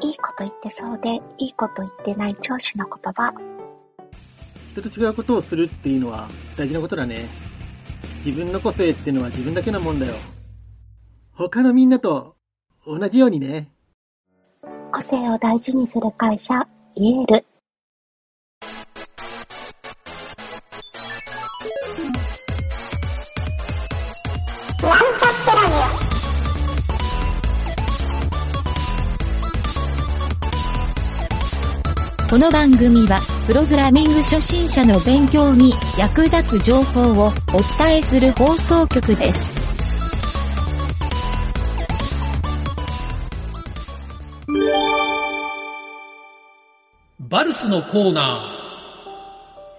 いいこと言ってそうで、いいこと言ってない上司の言葉。人と違うことをするっていうのは大事なことだね。自分の個性ってのは自分だけのもんだよ。他のみんなと同じようにね。個性を大事にする会社、イエール。この番組は、プログラミング初心者の勉強に役立つ情報をお伝えする放送局です。バルスのコーナ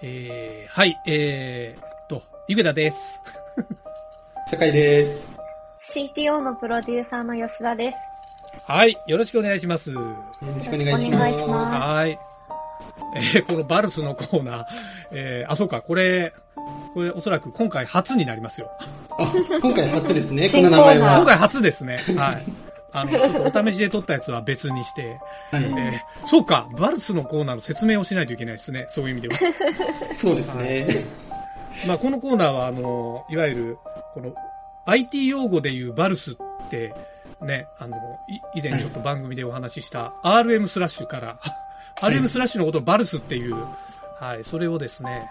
ー。えー、はい、えーっと、ゆげだです。酒井です。CTO のプロデューサーの吉田です。はい、よろしくお願いします。よろしくお願いします。お願いしますはい。えー、このバルスのコーナー。えー、あ、そうか、これ、これおそらく今回初になりますよ。あ、今回初ですね、こ新の名前は。今回初ですね。はい。あの、ちょっとお試しで撮ったやつは別にして、はい。えー、そうか、バルスのコーナーの説明をしないといけないですね。そういう意味では。そうですね。まあ、このコーナーは、あの、いわゆる、この、IT 用語でいうバルスって、ね、あの、い以前ちょっと番組でお話しした RM スラッシュから、RM スラッシュのことをバルスっていう、はい、それをですね、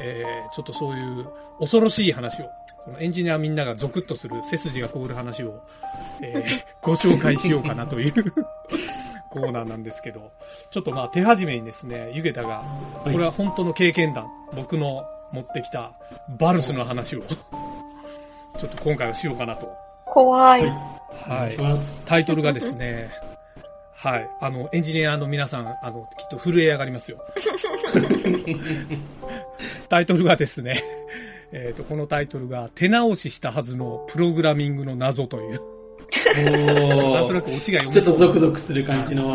えー、ちょっとそういう恐ろしい話を、このエンジニアみんながゾクッとする背筋が凍る話を、えー、ご紹介しようかなという コーナーなんですけど、ちょっとまあ手始めにですね、ゆげたが、これは本当の経験談、僕の持ってきたバルスの話を、ちょっと今回はしようかなと。怖い。はい。タイトルがですね、はい。あの、エンジニアの皆さん、あの、きっと震え上がりますよ。タイトルがですね、えっ、と、このタイトルが、手直ししたはずのプログラミングの謎という、なんとなおくオチが読ー。ちょっとゾクゾクする感じの。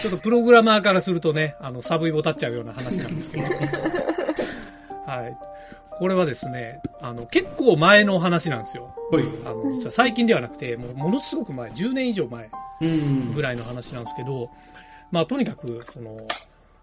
ちょっとプログラマーからするとね、あの、サブイボ立っちゃうような話なんですけど。はい。これはですね、あの、結構前の話なんですよ。ほい。あの、実は最近ではなくて、もうものすごく前、10年以上前うん。ぐらいの話なんですけど、まあとにかく、その、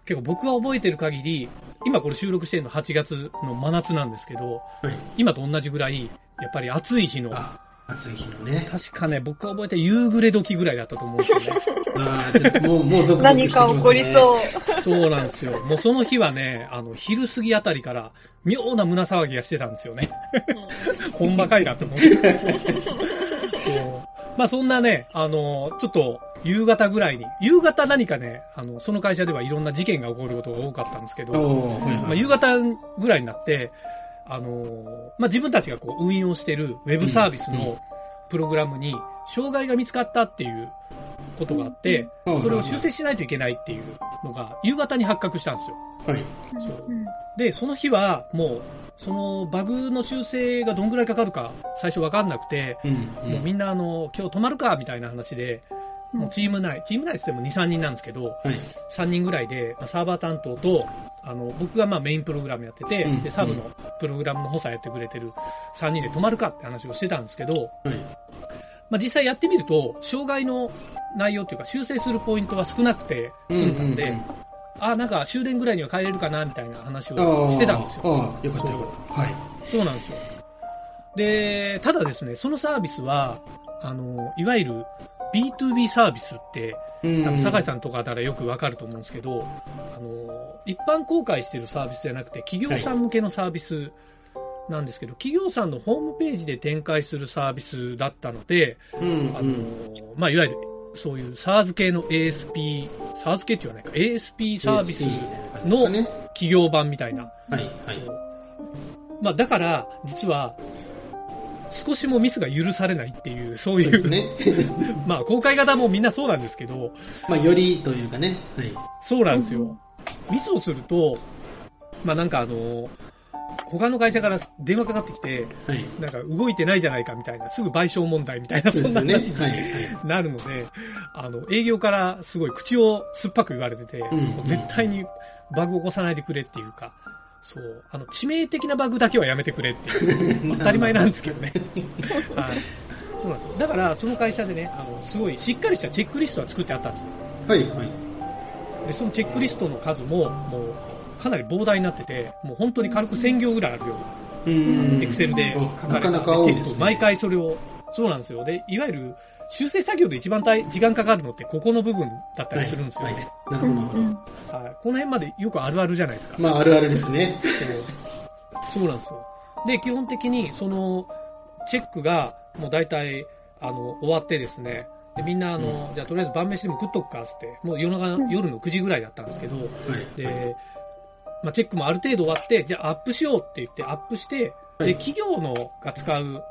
結構僕が覚えてる限り、今これ収録してるの8月の真夏なんですけど、はい。今と同じぐらい、やっぱり暑い日の、あ、暑い日のね。確かね、僕が覚えてる夕暮れ時ぐらいだったと思うんですよね。あーちょっともう、もうゾクゾクして何か起こりう。そう。そうなんですよ。もうその日はね、あの、昼過ぎあたりから、妙な胸騒ぎがしてたんですよね。ほんまかいなって思って。まあそんなね、あの、ちょっと、夕方ぐらいに、夕方何かね、あの、その会社ではいろんな事件が起こることが多かったんですけど、まあ、はい。夕方ぐらいになって、あのまあ、自分たちがこう運用してるウェブサービスうんのプログラムに障害が見つかったっていうことがあって、うんそれを修正しないといけないっていうのが夕方に発覚したんですよ。はい。そうで、その日はもう、そのバグの修正がどんぐらいかかるか最初わかんなくて、うん。もうみんなあの、今日泊まるかみたいな話で、もうチーム内、チーム内って言っても2、3人なんですけど、はい。3人ぐらいで、まあサーバー担当と、あの、僕がまあメインプログラムやってて、うんで、サブのプログラムの補佐やってくれてる3人で泊まるかって話をしてたんですけど、はい。まあ実際やってみると、障害の内容っていうか修正するポイントは少なくて済んだんで、うんうんうんあ、なんか終電ぐらいには帰れるかなみたいな話あをーしてたんですよ。ああ、よかったよかった。はい。そうなんですよ。で、ただですね、そのサービスは、あの、いわゆる B2B サービスって、うん多分酒井さんとかならよくわかると思うんですけど、あの、一般公開してるサービスじゃなくて、企業さん向けのサービスなんですけど、企業さんのホームページで展開するサービスだったので、うん。あのうん。、まあ、いわゆる、そういう SARS 系の ASP、SARS 系って言わないか、ASP サービスの。企業版みたいな。はい。はい。まあ、だから、実は、少しもミスが許されないっていう、そういう、うね。まあ、公開型もみんなそうなんですけど、まあ、よりというかね。はい。そうなんですよ。ミスをすると、まあなんかあの、他の会社から電話かかってきて、はい。なんか動いてないじゃないかみたいな、すぐ賠償問題みたいな、そん。な話にはい。はい。なるので、あの、営業からすごい口を酸っぱく言われてて、んもう絶対にバグ起こさないでくれっていうか、そう、あの、致命的なバグだけはやめてくれっていう、当たり前なんですけどね。はい。そうなんですよ。だから、その会社でね、あの、すごいしっかりしたチェックリストは作ってあったんですよ。はい、はい。で、そのチェックリストの数も、もう、かなり膨大になってて、もう本当に軽く1000行ぐらいあるよううーん。エクセルで書かれたなかなか多いですね。毎回それを、そうなんですよ。で、いわゆる、修正作業で一番大時間かかるのってここの部分だったりするんですよね。はいはいなるほど、なるほど。はい。この辺までよくあるあるじゃないですか。まあ、あるあるですね。そうなんですよ。で、基本的に、その、チェックが、もう大体、あの、終わってですね、でみんな、あの、じゃあとりあえず晩飯でも食っとくか、つって、もう夜中、夜の9時ぐらいだったんですけど、はい。で、まあ、チェックもある程度終わって、じゃあアップしようって言ってアップして、で、はい企業のが使う、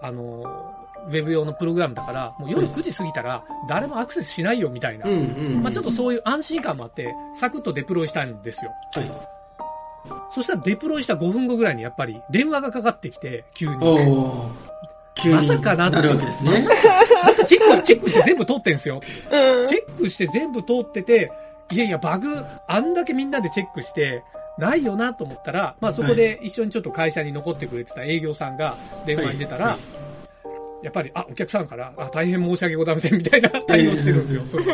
あの、ウェブ用のプログラムだから、もう夜9時過ぎたら誰もアクセスしないよみたいな。うんうん。まあ、ちょっとそういう安心感もあって、サクッとデプロイしたんですよ。はい。そしたらデプロイした5分後ぐらいにやっぱり電話がかかってきて、急に。おー。急にまさかなってなるわけですね。なんかチェック、チェックして全部通ってんすよ。うん。チェックして全部通ってて、いやいや、バグ、あんだけみんなでチェックして、ないよなと思ったら、まあそこで一緒にちょっと会社に残ってくれてた営業さんが電話に出たら、はいやっぱり、あ、お客さんから、あ、大変申し訳ございません、みたいな対応してるんですよ。それ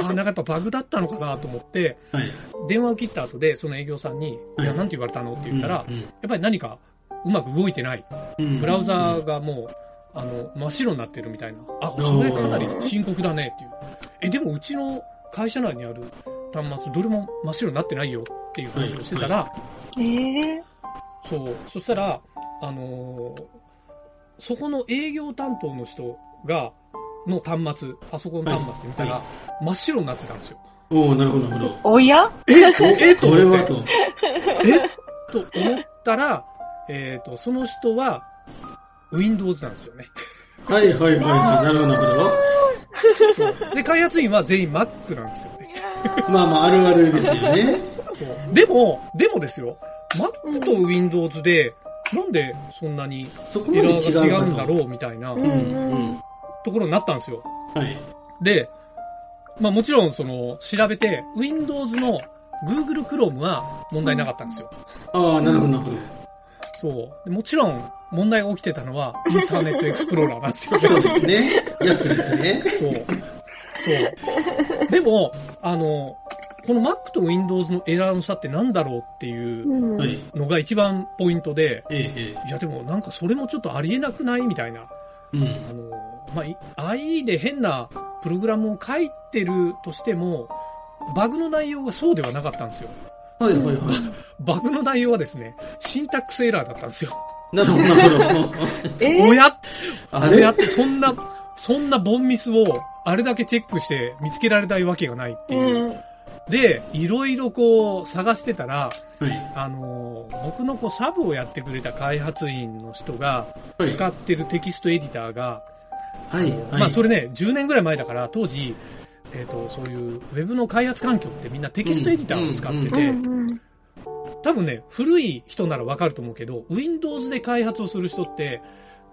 あ、なんかやっぱバグだったのかなと思って、はい。電話を切った後で、その営業さんに、いや、なんて言われたの？って言ったら、うんやっぱり何かうまく動いてない。うんブラウザーがもう、あの、真っ白になってるみたいな。あ、それかなり深刻だねっていう。え、でもうちの会社内にある端末、どれも真っ白になってないよっていう話をしてたら、ええそう、そしたら、あのーそこの営業担当の人が、の端末、パソコン端末で見たら、はい真っ白になってたんですよ。おー、なるほど、なるほど。おや？えとこれは思ってと。えと思ったら、えっ、と、その人は、Windows なんですよね。はいはいはい。なるほど、なるほど。で、開発員は全員 Mac なんですよね。まあまあ、あるあるですよね。でも、でもですよ、Mac と Windows で、なんでそんなにエラーが違違うんだろうみたいな。ところになったんですよ。はい。で、まあもちろんその、調べて、Windows の Google Chrome は問題なかったんですよ。ああ、なるほど、なるほど。そう。でもちろん問題が起きてたのは、インターネットエクスプローラーなんですよね。そうですね。やつですね。そう。そう。でも、あの、この Mac と Windows のエラーの差ってなんだろうっていう。のが一番ポイントで、ええ、えいやでもなんかそれもちょっとありえなくないみたいな。え。うん。あの、まあ、い IE で変なプログラムを書いてるとしても、バグの内容がそうではなかったんですよ。はいはいはい。バグの内容はですね、シンタックスエラーだったんですよ。なるほど、なるほど。え？おやあれ？おやってそんな、そんなボンミスをあれだけチェックして見つけられないわけがないっていう。うん。で、いろいろこう探してたら、はい。あの、僕のこうサブをやってくれた開発員の人がはい。使ってるテキストエディターが、はい。まあそれね、10年ぐらい前だから当時、えっ、と、そういうウェブの開発環境ってみんなテキストエディターを使ってうんて、うん。多分ね、古い人ならわかると思うけど、Windows で開発をする人って、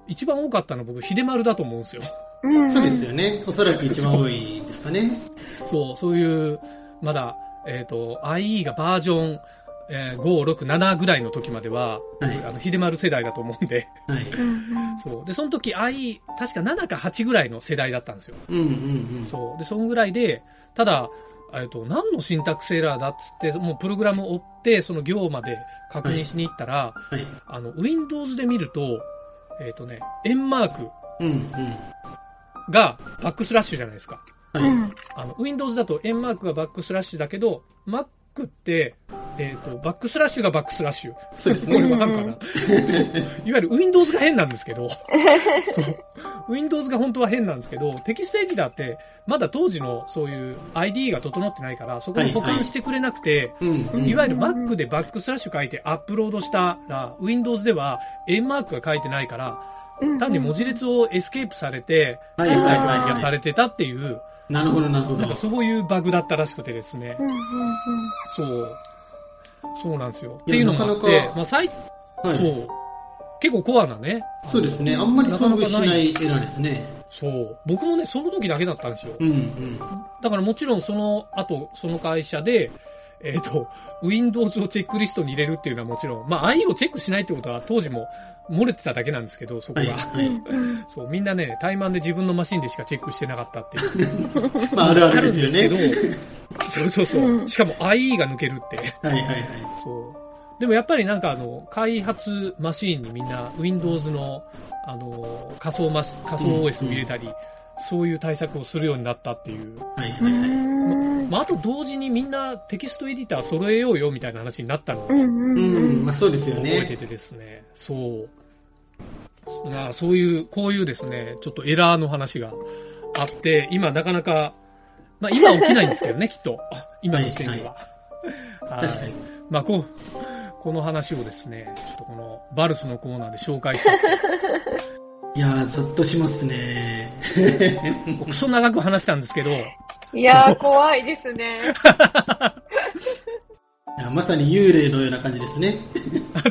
一番多かったの僕、秀丸だと思うんですよ。うん。そうですよね。おそらく一番多いですかね。そう、そういう、まだ、えっ、と、IE がバージョン、えー5、6、7ぐらいの時までは、はいあの、秀丸世代だと思うんで、はい。うん。そう。で、その時 IE、確か7か8ぐらいの世代だったんですよ。うんうんうん。そう。で、そんぐらいで、ただ、えっと、何のシンタックスエラーだっつって、もうプログラムを追って、その行まで確認しに行ったら、はい。あの、Windows で見ると、えっ、とね、円マークうんうん。がバックスラッシュじゃないですか。はい。うん。あの、Windows だと円マークがバックスラッシュだけど、Mac って、えっ、と、バックスラッシュがバックスラッシュ。そうですこれね。わかるかな、そう。いわゆる Windows が変なんですけど、そう。Windows が本当は変なんですけど、テキストエディターって、まだ当時のそういう ID が整ってないから、そこに補完してくれなくて、うんうん。いわゆる Mac でバックスラッシュ書いてアップロードしたら、Windows では円マークが書いてないから、単に文字列をエスケープされて、はいはいはいされてたっていう、い。なるほどなるほどなんか。そういうバグだったらしくてですねう。ん。そう。そうなんですよ。っていうのもあっなかな、かてまあ最、はい。そう。結構コアなね。そうですね。あんまり遭遇しないエラーですね。そう。僕もね、その時だけだったんですよ。うんうん。だからもちろんその後、その会社で、えっ、と、Windows をチェックリストに入れるっていうのはもちろん、まあ IE をチェックしないってことは当時も漏れてただけなんですけど、そこはい。が。はい。そう、みんなね、怠慢で自分のマシンでしかチェックしてなかったっていう。まあ、あるあるですよね。あるんですけど、そうそうそう。しかも IE が抜けるって。はいはいはい。そう。でもやっぱりなんかあの、開発マシーンにみんな Windows の、あの、仮想マシ、仮想 OS を入れたり、そういう対策をするようになったっていう。はいはいはい。まあ、あと同時にみんなテキストエディター揃えようよみたいな話になったのをうんううんん、まあそうですよ覚えてね。てですね、そう。なそういう、こういうですね、ちょっとエラーの話があって、今なかなか、まあ今起きないんですけどね、きっと。今の時点では。はい確かに。まあこう、この話をですね、ちょっとこのバルスのコーナーで紹介した。いやー、ゾッとしますね。クソ長く話したんですけど、いやー、怖いですね。いやまさに幽霊のような感じですね。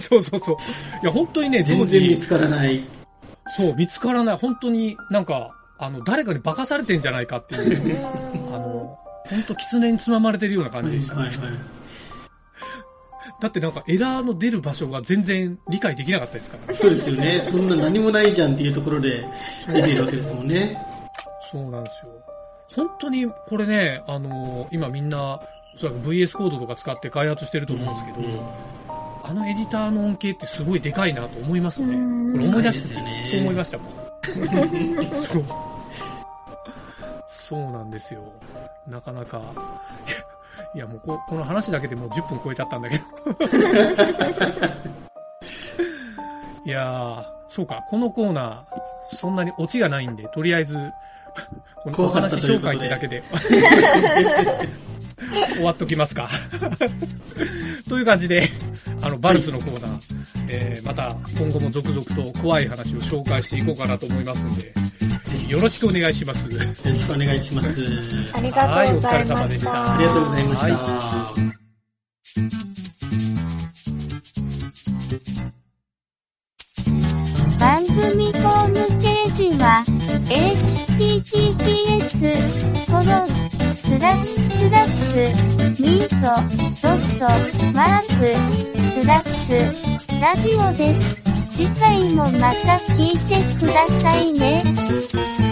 そうそうそう。いや、本当にね、全然見つからない。そう、見つからない。本当になんか、あの、誰かに化かされてんじゃないかっていう、あの、本当狐につままれてるような感はいじでした。はいはい。だってなんかエラーの出る場所が全然理解できなかったですからね。そうですよね。そんな何もないじゃんっていうところで出ているわけですもんね。そうなんですよ。本当にこれね、あの今みんな、おそらく VS コードとか使って開発してると思うんですけど、うんあのエディターの恩恵ってすごいでかいなと思いますね。うんこれ思い出して、ねそう思いましたもん。そう。そうなんですよ。なかなか。いや、もうここの話だけでもう10分超えちゃったんだけど。いやー、そうか、このコーナー、そんなにオチがないんで、とりあえず、このお話紹介ってだけで、終わっときますか。という感じで、あの、バルスのコーナー、えーまた今後も続々と怖い話を紹介していこうかなと思いますので、よろしくお願いします。よろしくお願いします。ありがとうございまはいお疲れ様でし。したた。ありがとうございました。は番組ホームページは https コロンスラッシュスラッシュミートドットマークスラッシュラジオです。次回もまた聞いてくださいね。